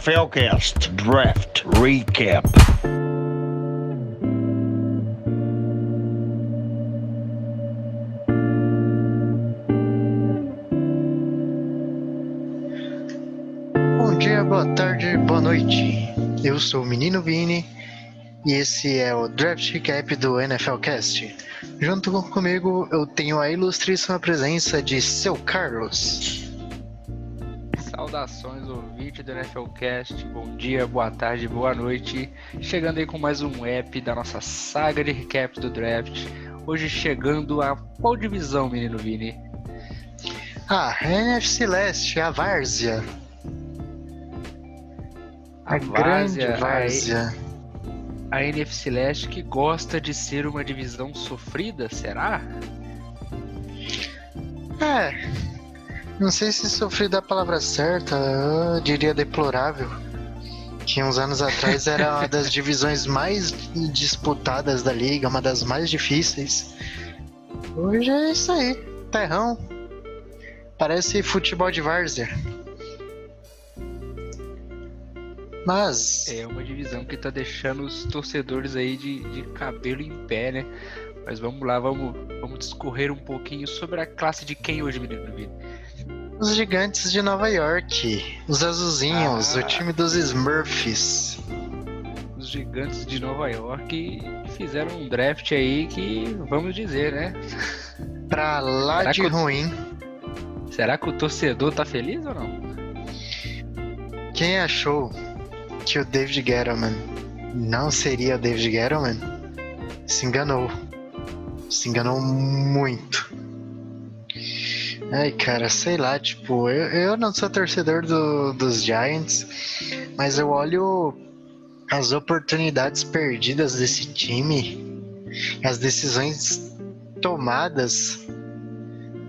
NFLcast Draft Recap. Bom dia, boa tarde, boa noite. Eu sou o Menino Vini e esse é o Draft Recap do NFLcast. Junto comigo eu tenho a ilustríssima presença de seu Carlos. Saudações, ouvinte do NFLcast. Bom dia, boa tarde, boa noite. Chegando aí com mais um app da nossa saga de recap do draft. Hoje chegando a qual divisão, menino Vini? Ah, NFC Leste, a Várzea. A, grande Várzea, Várzea. A NFC Leste que gosta de ser uma divisão sofrida, será? É, não sei se sofrido é a palavra certa, eu diria deplorável. Que uns anos atrás era uma das divisões mais disputadas da liga, uma das mais difíceis. Hoje é isso aí, terrão. Parece futebol de várzea. Mas, É uma divisão que tá deixando os torcedores aí de, de cabelo em pé, né? Mas vamos lá, vamos, vamos discorrer um pouquinho sobre a classe de quem hoje, menino Vini? Os gigantes de Nova York, os azulzinhos, Ah. o time dos Smurfs. Os gigantes de Nova York fizeram um draft aí que, vamos dizer, né? Pra lá Será de eu- ruim. Será que o torcedor tá feliz ou não? Quem achou que o David Gettleman não seria o David Gettleman se enganou. Se enganou muito. Ai, cara, sei lá, tipo, eu, eu não sou torcedor do- dos Giants, mas eu olho as oportunidades perdidas desse time, as decisões tomadas.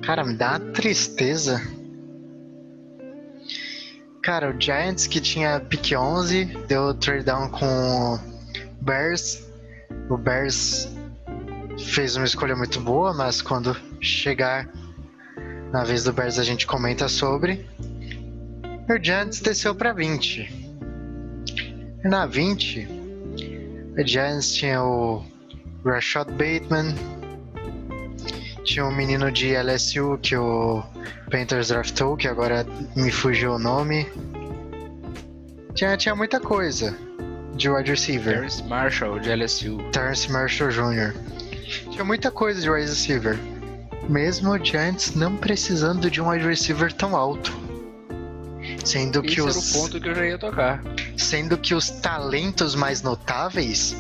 Cara, me dá uma tristeza. Cara, o Giants que tinha pick 11 deu trade down com o Bears. O Bears fez uma escolha muito boa, mas quando chegar na vez do Bears a gente comenta sobre. O Giants desceu para 20. E na 20, o Giants tinha o Rashad Bateman, tinha um menino de LSU que o Panthers draftou, que agora me fugiu o nome. Tinha, tinha muita coisa de wide receiver. Terrence Marshall, de LSU. Terrence Marshall Jr. Tinha muita coisa de wide receiver. Mesmo o Giants não precisando de um wide receiver tão alto. Sendo que, Esse era os, o ponto que eu já ia tocar. sendo que os talentos mais notáveis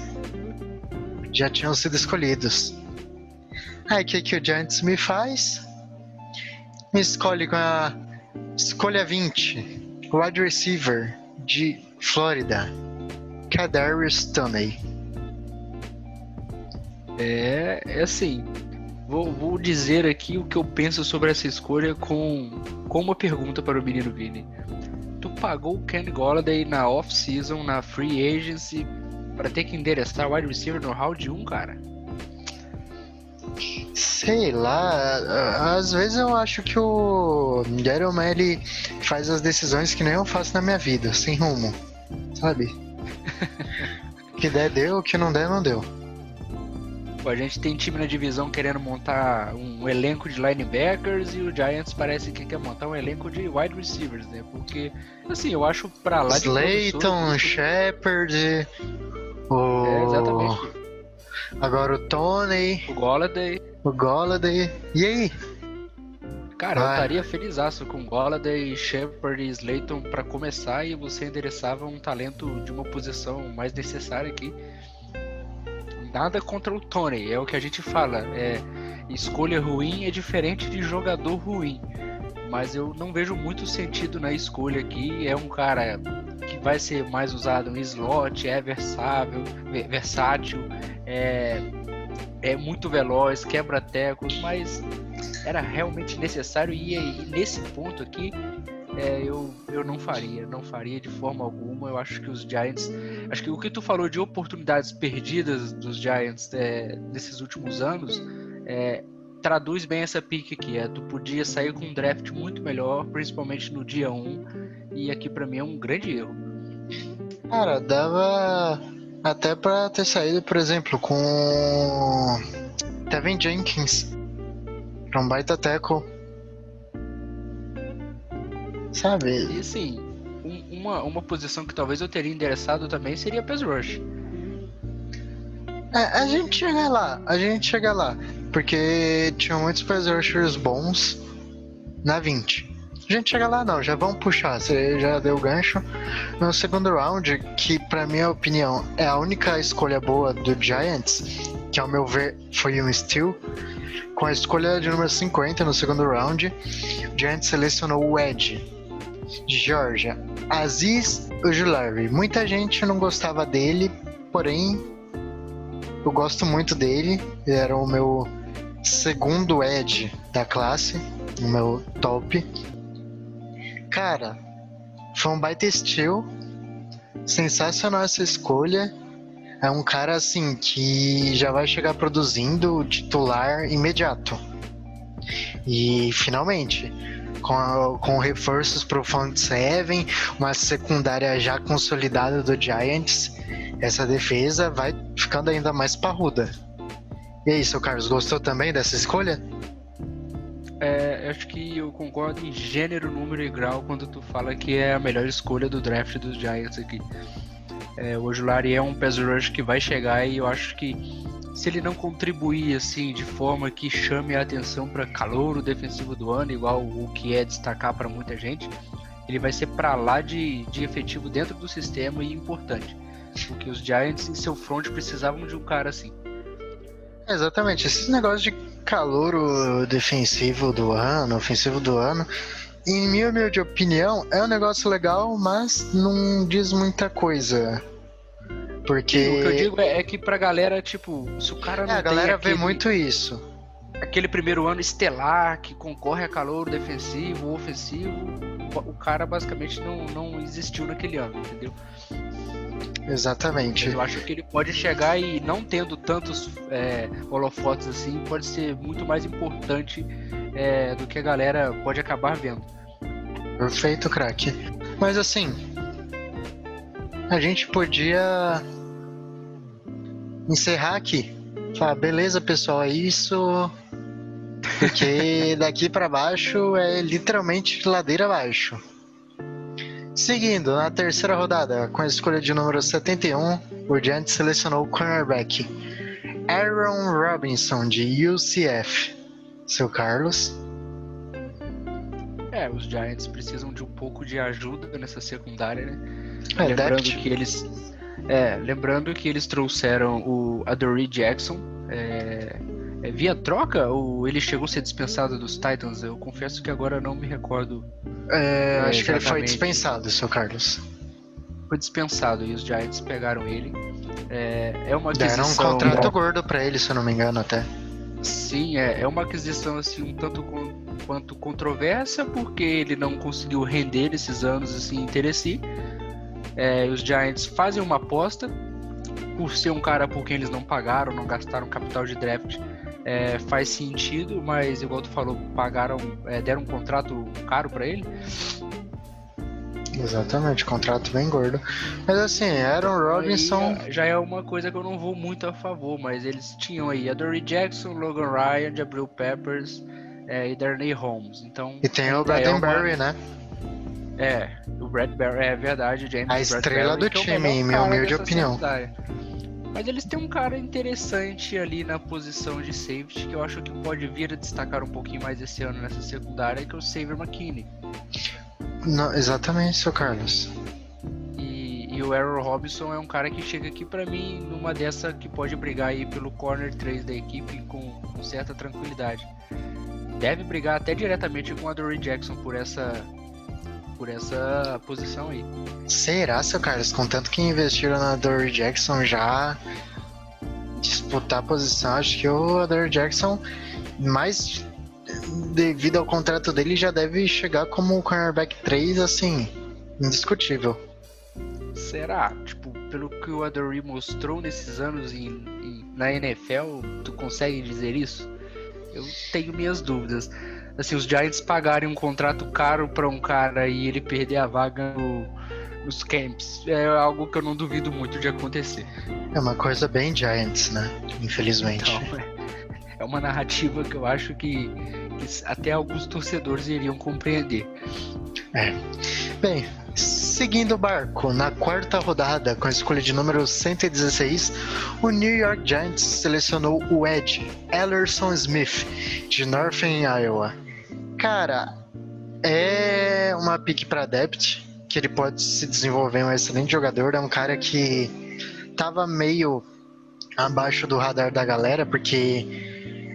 já tinham sido escolhidos. Aí o que, que o Giants me faz? Me escolhe com a escolha 20, wide receiver de Flórida, Kadarius Toney. É, é assim. Vou, vou dizer aqui o que eu penso sobre essa escolha com, com uma pergunta para o menino Vini. Tu pagou o Ken Golladay na off-season, na free agency, para ter que endereçar wide receiver no round 1, cara? Sei lá, às vezes eu acho que o Gettleman ele faz as decisões que nem eu faço na minha vida, sem rumo, sabe? que der, deu, que não der, não deu. Pô, A gente tem time na divisão querendo montar um elenco de linebackers e o Giants parece que quer montar um elenco de wide receivers, né? Porque, assim, eu acho pra lá de Slayton, Shepard, o... É, exatamente. Agora o Tony, O Golladay, o Golladay. E aí? cara, eu Vai. estaria felizaço com Golladay, Shepard e Slayton pra começar e você endereçava um talento de uma posição mais necessária aqui. Nada contra o Tony, é o que a gente fala. É, escolha ruim é diferente de jogador ruim. Mas eu não vejo muito sentido na escolha aqui. É um cara que vai ser mais usado em slot, é versável, ve- versátil, é, é muito veloz, quebra tecos, mas era realmente necessário e, e nesse ponto aqui é, eu, eu não faria, não faria de forma alguma. Eu acho que os Giants, acho que o que tu falou de oportunidades perdidas dos Giants é, nesses últimos anos é, traduz bem essa pique aqui. É, tu podia sair com um draft muito melhor, principalmente no dia 1, e aqui pra mim é um grande erro. Cara, dava até pra ter saído, por exemplo, com Tevin Jenkins. Um baita tackle. Sabe? E assim, um- uma, uma posição que talvez eu teria endereçado também seria pass rush. É, a gente chega lá, a gente chega lá. Porque tinha muitos pass rushers bons na 20. A gente chega lá não, já vamos puxar, você já deu o gancho. No segundo round, que pra minha opinião é a única escolha boa do Giants, que ao meu ver foi um steal, com a escolha de número 50 no segundo round, o Giants selecionou o Edge Georgia, Aziz Ojulari. Muita gente não gostava dele, porém eu gosto muito dele. Ele era o meu segundo Edge da classe, o meu top. Cara, foi um baita estilo. Sensacional essa escolha. É um cara assim que já vai chegar produzindo titular imediato. E finalmente, com, com reforços pro front seven, uma secundária já consolidada do Giants, essa defesa vai ficando ainda mais parruda. E aí, seu Carlos, gostou também dessa escolha? É, acho que eu concordo em gênero, número e grau quando tu fala que é a melhor escolha do draft dos Giants aqui. É, o Ojulari é um pass rush que vai chegar e eu acho que se ele não contribuir assim de forma que chame a atenção para calouro defensivo do ano, igual o que é destacar para muita gente, ele vai ser para lá de, de efetivo dentro do sistema e importante. Porque os Giants em seu front precisavam de um cara assim. Exatamente, esses negócios de calouro defensivo do ano, ofensivo do ano, em minha humilde opinião, é um negócio legal, mas não diz muita coisa. Porque O que eu digo é, é que pra galera, tipo, se o cara não é, a tem galera aquele, vê muito isso. aquele primeiro ano estelar que concorre a calor defensivo ofensivo, o cara basicamente não, não existiu naquele ano, entendeu? Exatamente. Eu acho que ele pode chegar e não tendo tantos é, holofotes assim, pode ser muito mais importante é, do que a galera pode acabar vendo. Perfeito, craque. Mas assim, a gente podia encerrar aqui. Falar, beleza, pessoal, é isso. Porque daqui pra baixo é literalmente ladeira abaixo. Seguindo, na terceira rodada, com a escolha de número 71, o Giants selecionou o cornerback Aaron Robinson, de UCF. Seu Carlos. É, os Giants precisam de um pouco de ajuda nessa secundária, né? É, lembrando depth. que eles é, lembrando que eles trouxeram o Adoree Jackson é, é, via troca ou ele chegou a ser dispensado dos Titans? Eu confesso que agora não me recordo. É, É, acho que ele foi dispensado, seu Carlos. Foi dispensado e os Giants pegaram ele. É, é uma Deram um aquisição. contrato gordo pra ele, se eu não me engano, até. Sim, é, é uma aquisição assim um tanto quanto controversa porque ele não conseguiu render nesses anos assim em Tennessee. É, os Giants fazem uma aposta por ser um cara por quem eles não pagaram, não gastaram capital de draft. É, faz sentido, mas igual tu falou, pagaram, é, deram um contrato caro pra ele. Exatamente, contrato bem gordo. Mas assim, Aaron Robinson. Aí, já é uma coisa que eu não vou muito a favor, mas eles tinham aí a Dory Jackson, Logan Ryan, Jabril Peppers é, e Darnay Holmes. Então E tem o ainda é Bradenberry, uma- né? É, o Bradbury é verdade, o James A estrela Bradbury, do é time, melhor em minha humilde opinião. Mas eles têm um cara interessante ali na posição de safety que eu acho que pode vir a destacar um pouquinho mais esse ano nessa secundária, que é o Xavier McKinney. Não, exatamente, seu Carlos. E, e o Aaron Robinson é um cara que chega aqui pra mim numa dessa que pode brigar aí pelo corner 3 da equipe com, com certa tranquilidade. Deve brigar até diretamente com a Dory Jackson por essa por essa posição aí. Será, seu Carlos? Contanto que investiram na Dory Jackson já disputar a posição, acho que o Adore Jackson, mais devido ao contrato dele, já deve chegar como cornerback 3, assim, indiscutível. Será? Tipo, pelo que o Adoree mostrou nesses anos em, em- na NFL, tu consegue dizer isso? Eu tenho minhas dúvidas. Assim, os Giants pagarem um contrato caro pra um cara e ele perder a vaga no, nos camps. É algo que eu não duvido muito de acontecer. É uma coisa bem Giants, né? Infelizmente. Então, é uma narrativa que eu acho que, que até alguns torcedores iriam compreender. É. Bem, seguindo o barco, na quarta rodada, com a escolha de número 116, o New York Giants selecionou o Ed Ellerson Smith, de Northern Iowa. Cara, é uma pick para depth, que ele pode se desenvolver um excelente jogador. É um cara que tava meio abaixo do radar da galera, porque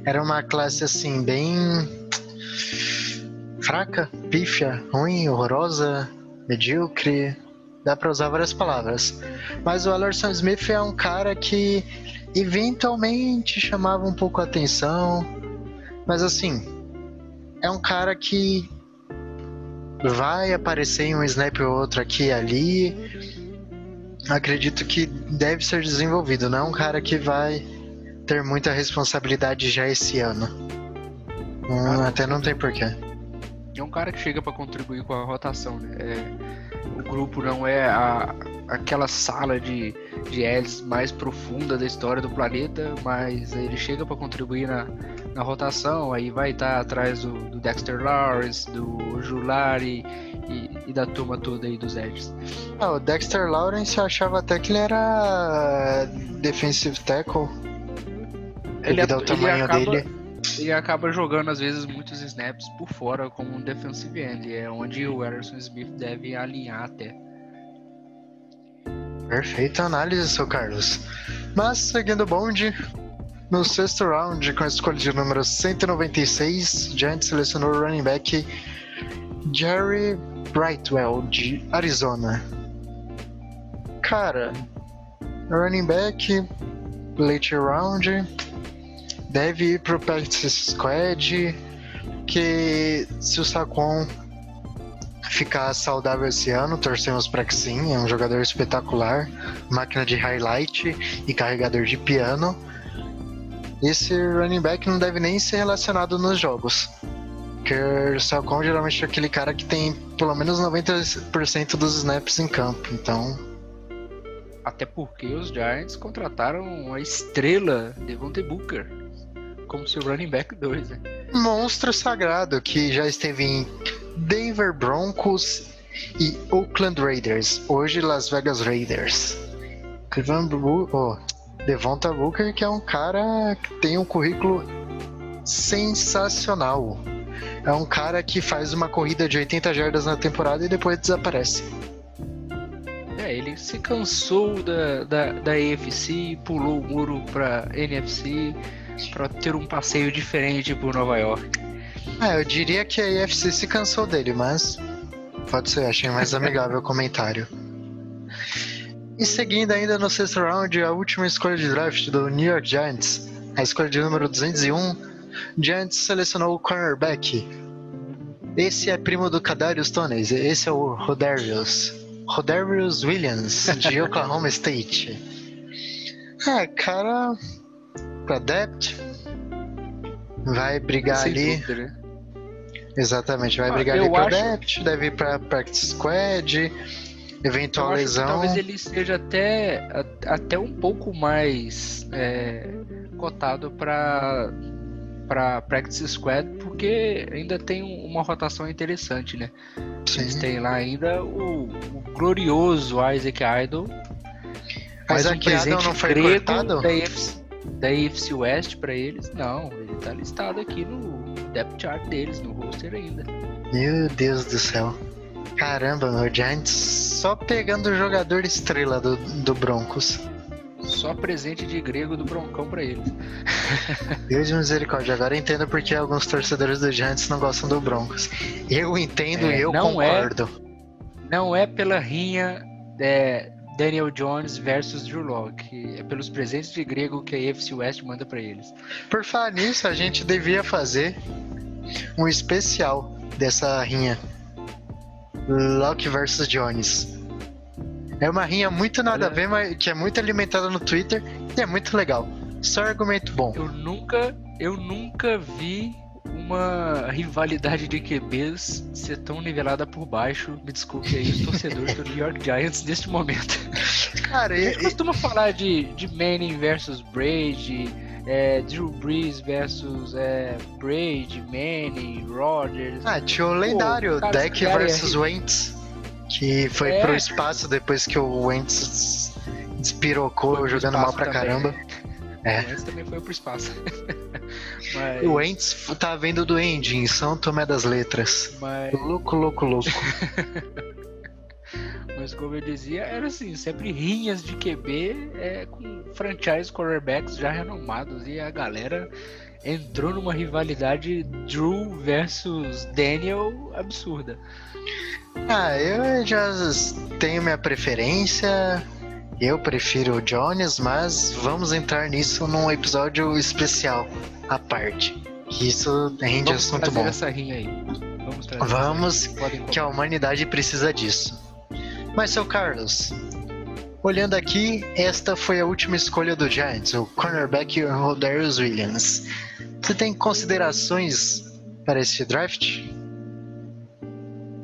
era uma classe assim, bem fraca, pífia, ruim, horrorosa, medíocre. Dá para usar várias palavras. Mas o Ellerson Smith é um cara que eventualmente chamava um pouco a atenção. Mas assim, é um cara que vai aparecer em um snap ou outro aqui e ali. Acredito que deve ser desenvolvido, não é um cara que vai ter muita responsabilidade já esse ano. Hum, até não tem porquê. É um cara que chega para contribuir com a rotação, né? É, o grupo não é a, aquela sala de, de mais profunda da história do planeta, mas ele chega para contribuir na, na rotação, aí vai estar tá atrás do, do, Dexter Lawrence, do Julari e, e, da turma toda aí dos Edges. Ah, o Dexter Lawrence eu achava até que ele era defensive tackle. Ele, é, o tamanho acaba, dele. Ele acaba jogando às vezes muitos snaps por fora como um defensive end, é onde o Ederson Smith deve alinhar até. Perfeita análise, seu Carlos. Mas seguindo o bonde, no sexto round, com a escolha de número 196, Giants selecionou o running back Jerry Brightwell, de Arizona. Cara, running back, late round, deve ir pro practice squad, que se o Saquon ficar saudável esse ano, torcemos para que sim, é um jogador espetacular, máquina de highlight e carregador de piano esse running back não deve nem ser relacionado nos jogos. Porque o Salcon geralmente é aquele cara que tem pelo menos 90% dos snaps em campo, então. Até porque os Giants contrataram a estrela Devontae Booker como seu running back 2, né? Monstro sagrado que já esteve em Denver Broncos e Oakland Raiders, hoje Las Vegas Raiders. Cleveland oh, Devonta Booker, que é um cara que tem um currículo sensacional. É um cara que faz uma corrida de 80 jardas na temporada e depois desaparece. É, ele se cansou da, da, da AFC, pulou o muro pra NFC para ter um passeio diferente por Nova York. É, eu diria que a AFC se cansou dele, mas pode ser, achei mais amigável o comentário. E seguindo ainda no sexto round, a última escolha de draft do New York Giants, a escolha de número 201, Giants selecionou o cornerback. Esse é primo do Kadarius Tones, esse é o Rodarius. Rodarius Williams, de Oklahoma State. É, cara, pra depth, vai brigar Sem ali. Dúvida, né? Exatamente, vai ah, brigar ali pra acho... depth, deve ir pra practice squad eventual lesão. talvez ele seja até, até um pouco mais é, cotado para para practice squad porque ainda tem uma rotação interessante, né? Sim. Eles têm lá ainda o, o glorioso Isaac Idol. Mas um presente não foi cortado? da da AFC West para eles. Não, ele tá listado aqui no depth chart deles, no roster ainda. Meu Deus do céu. Caramba, meu Giants só pegando o jogador estrela do, do Broncos. Só presente de grego do Broncão para eles. Deus de misericórdia. Agora eu entendo porque alguns torcedores do Giants não gostam do Broncos. Eu entendo é, e eu não é concordo. É, não é pela rinha é, Daniel Jones versus Drew Locke. É pelos presentes de grego que a AFC West manda para eles. Por falar nisso, a gente devia fazer um especial dessa rinha. Locke versus Jones. É uma rinha muito nada a ver, mas que é muito alimentada no Twitter e é muito legal. Só argumento bom. Eu nunca, eu nunca vi uma rivalidade de QBs ser tão nivelada por baixo. Me desculpe aí, os torcedores do New York Giants neste momento. Cara, A gente e, costuma falar de, de Manning versus Brady, é, Drew Brees versus é, Brady, Manning, Rodgers. ah, tinha o lendário cara, Deck cara é versus Wentz, que foi É. pro espaço depois que o Wentz despirocou jogando mal pra também, caramba. É. O Wentz também foi pro espaço. mas, O Wentz tá vendo do Andy em São Tomé das Letras. mas, Louco, louco, louco. mas como eu dizia, era assim, sempre rinhas de QB é, com franchise quarterbacks já renomados e a galera entrou numa rivalidade Drew versus Daniel absurda. Ah, eu já tenho minha preferência. Eu prefiro o Jones, mas vamos entrar nisso num episódio especial à parte. Isso rende Vamos assunto bom. essa rinha aí. Vamos Vamos, rinha. Que a humanidade precisa disso. Mas, seu Carlos, olhando aqui, esta foi a última escolha do Giants, o cornerback Rodarius Williams. Você tem considerações para este draft?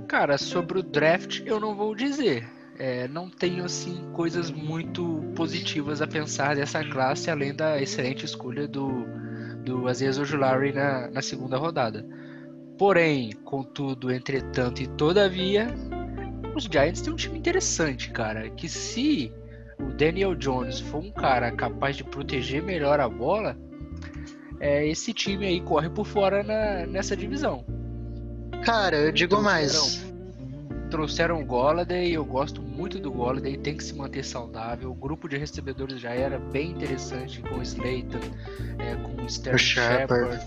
Cara, sobre o draft eu não vou dizer. É, não tenho assim coisas muito positivas a pensar dessa classe, além da excelente escolha do, do Aziz Ojulari na, na segunda rodada. Porém, contudo, entretanto e todavia, os Giants têm um time interessante, cara. Que se o Daniel Jones for um cara capaz de proteger melhor a bola, é, esse time aí corre por fora na- nessa divisão. Cara, eu digo Trouxeram- mais. Trouxeram o Golladay, eu gosto muito do Golladay, tem que se manter saudável. O grupo de recebedores já era bem interessante com o Slayton, é, com o Sterling Shepard.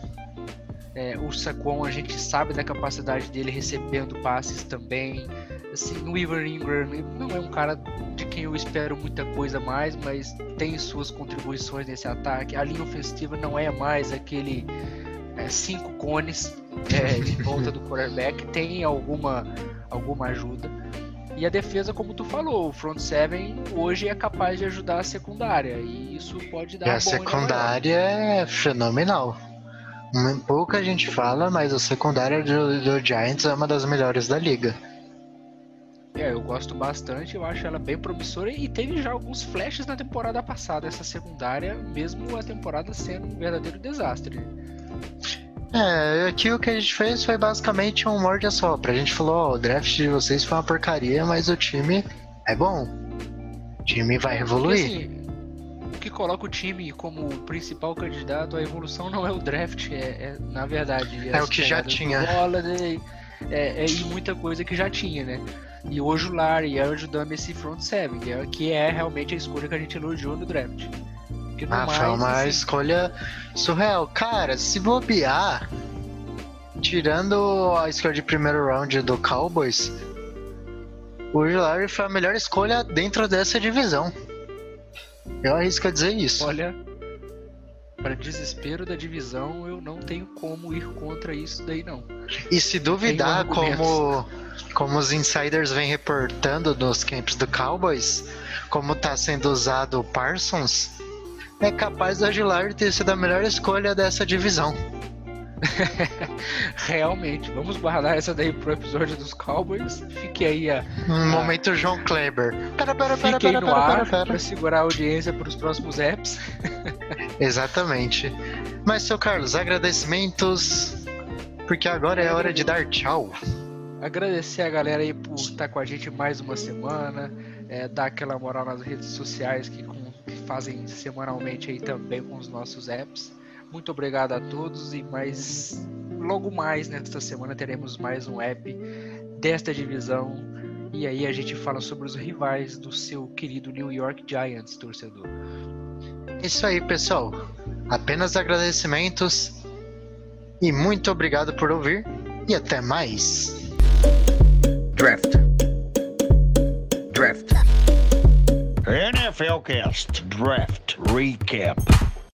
É, o Saquon, a gente sabe da capacidade dele recebendo passes também. Assim, o Ivan Ingram não é um cara de quem eu espero muita coisa mais, mas tem suas contribuições nesse ataque. A linha ofensiva não é mais aquele é, cinco cones é, em volta do quarterback, tem alguma, alguma ajuda. E a defesa, como tu falou, o front seven hoje é capaz de ajudar a secundária. E isso pode dar E a secundária é fenomenal. Hum, Pouca gente fala, mas a secundária do, do Giants é uma das melhores da liga. É, eu gosto bastante, eu acho ela bem promissora e teve já alguns flashes na temporada passada, essa secundária, mesmo a temporada sendo um verdadeiro desastre. É, aqui o que a gente fez foi basicamente um morde a sopra. A gente falou, ó, o draft de vocês foi uma porcaria, mas o time é bom. O time vai evoluir. assim, o que coloca o time como principal candidato à evolução não é o draft, é, é, na verdade É as o que já tinha. Golladay, é, é, e muita coisa que já tinha, né? E hoje o Larry é ajudando esse front seven, que é, que é realmente a escolha que a gente elogiou no draft. Porque Ah, mais, foi uma assim, escolha surreal. Cara, se bobear, tirando a escolha de primeiro round do Cowboys, o Larry foi a melhor escolha dentro dessa divisão. Eu arrisco a dizer isso. Olha, para desespero da divisão, eu não tenho como ir contra isso daí não. E se duvidar, como, como os insiders vêm reportando nos camps do Cowboys, como tá sendo usado o Parsons, é capaz do Aguilar ter sido a melhor escolha dessa divisão. Realmente, vamos guardar essa daí pro episódio dos Cowboys. Fique aí a, Um momento João Kleber. Pera, pera, pera, Fiquem pera, no pera, ar pera, pera. para segurar a audiência para os próximos apps. Exatamente. Mas, seu Carlos, agradecimentos, porque agora é hora de dar tchau. Agradecer a galera aí por estar com a gente mais uma semana, é, dar aquela moral nas redes sociais que, com- que fazem semanalmente aí também com os nossos apps. Muito obrigado a todos e mais logo mais nesta semana teremos mais um app desta divisão e aí a gente fala sobre os rivais do seu querido New York Giants, torcedor. Isso aí, pessoal. Apenas agradecimentos e muito obrigado por ouvir e até mais. Draft. Draft. NFL Cast Draft Recap.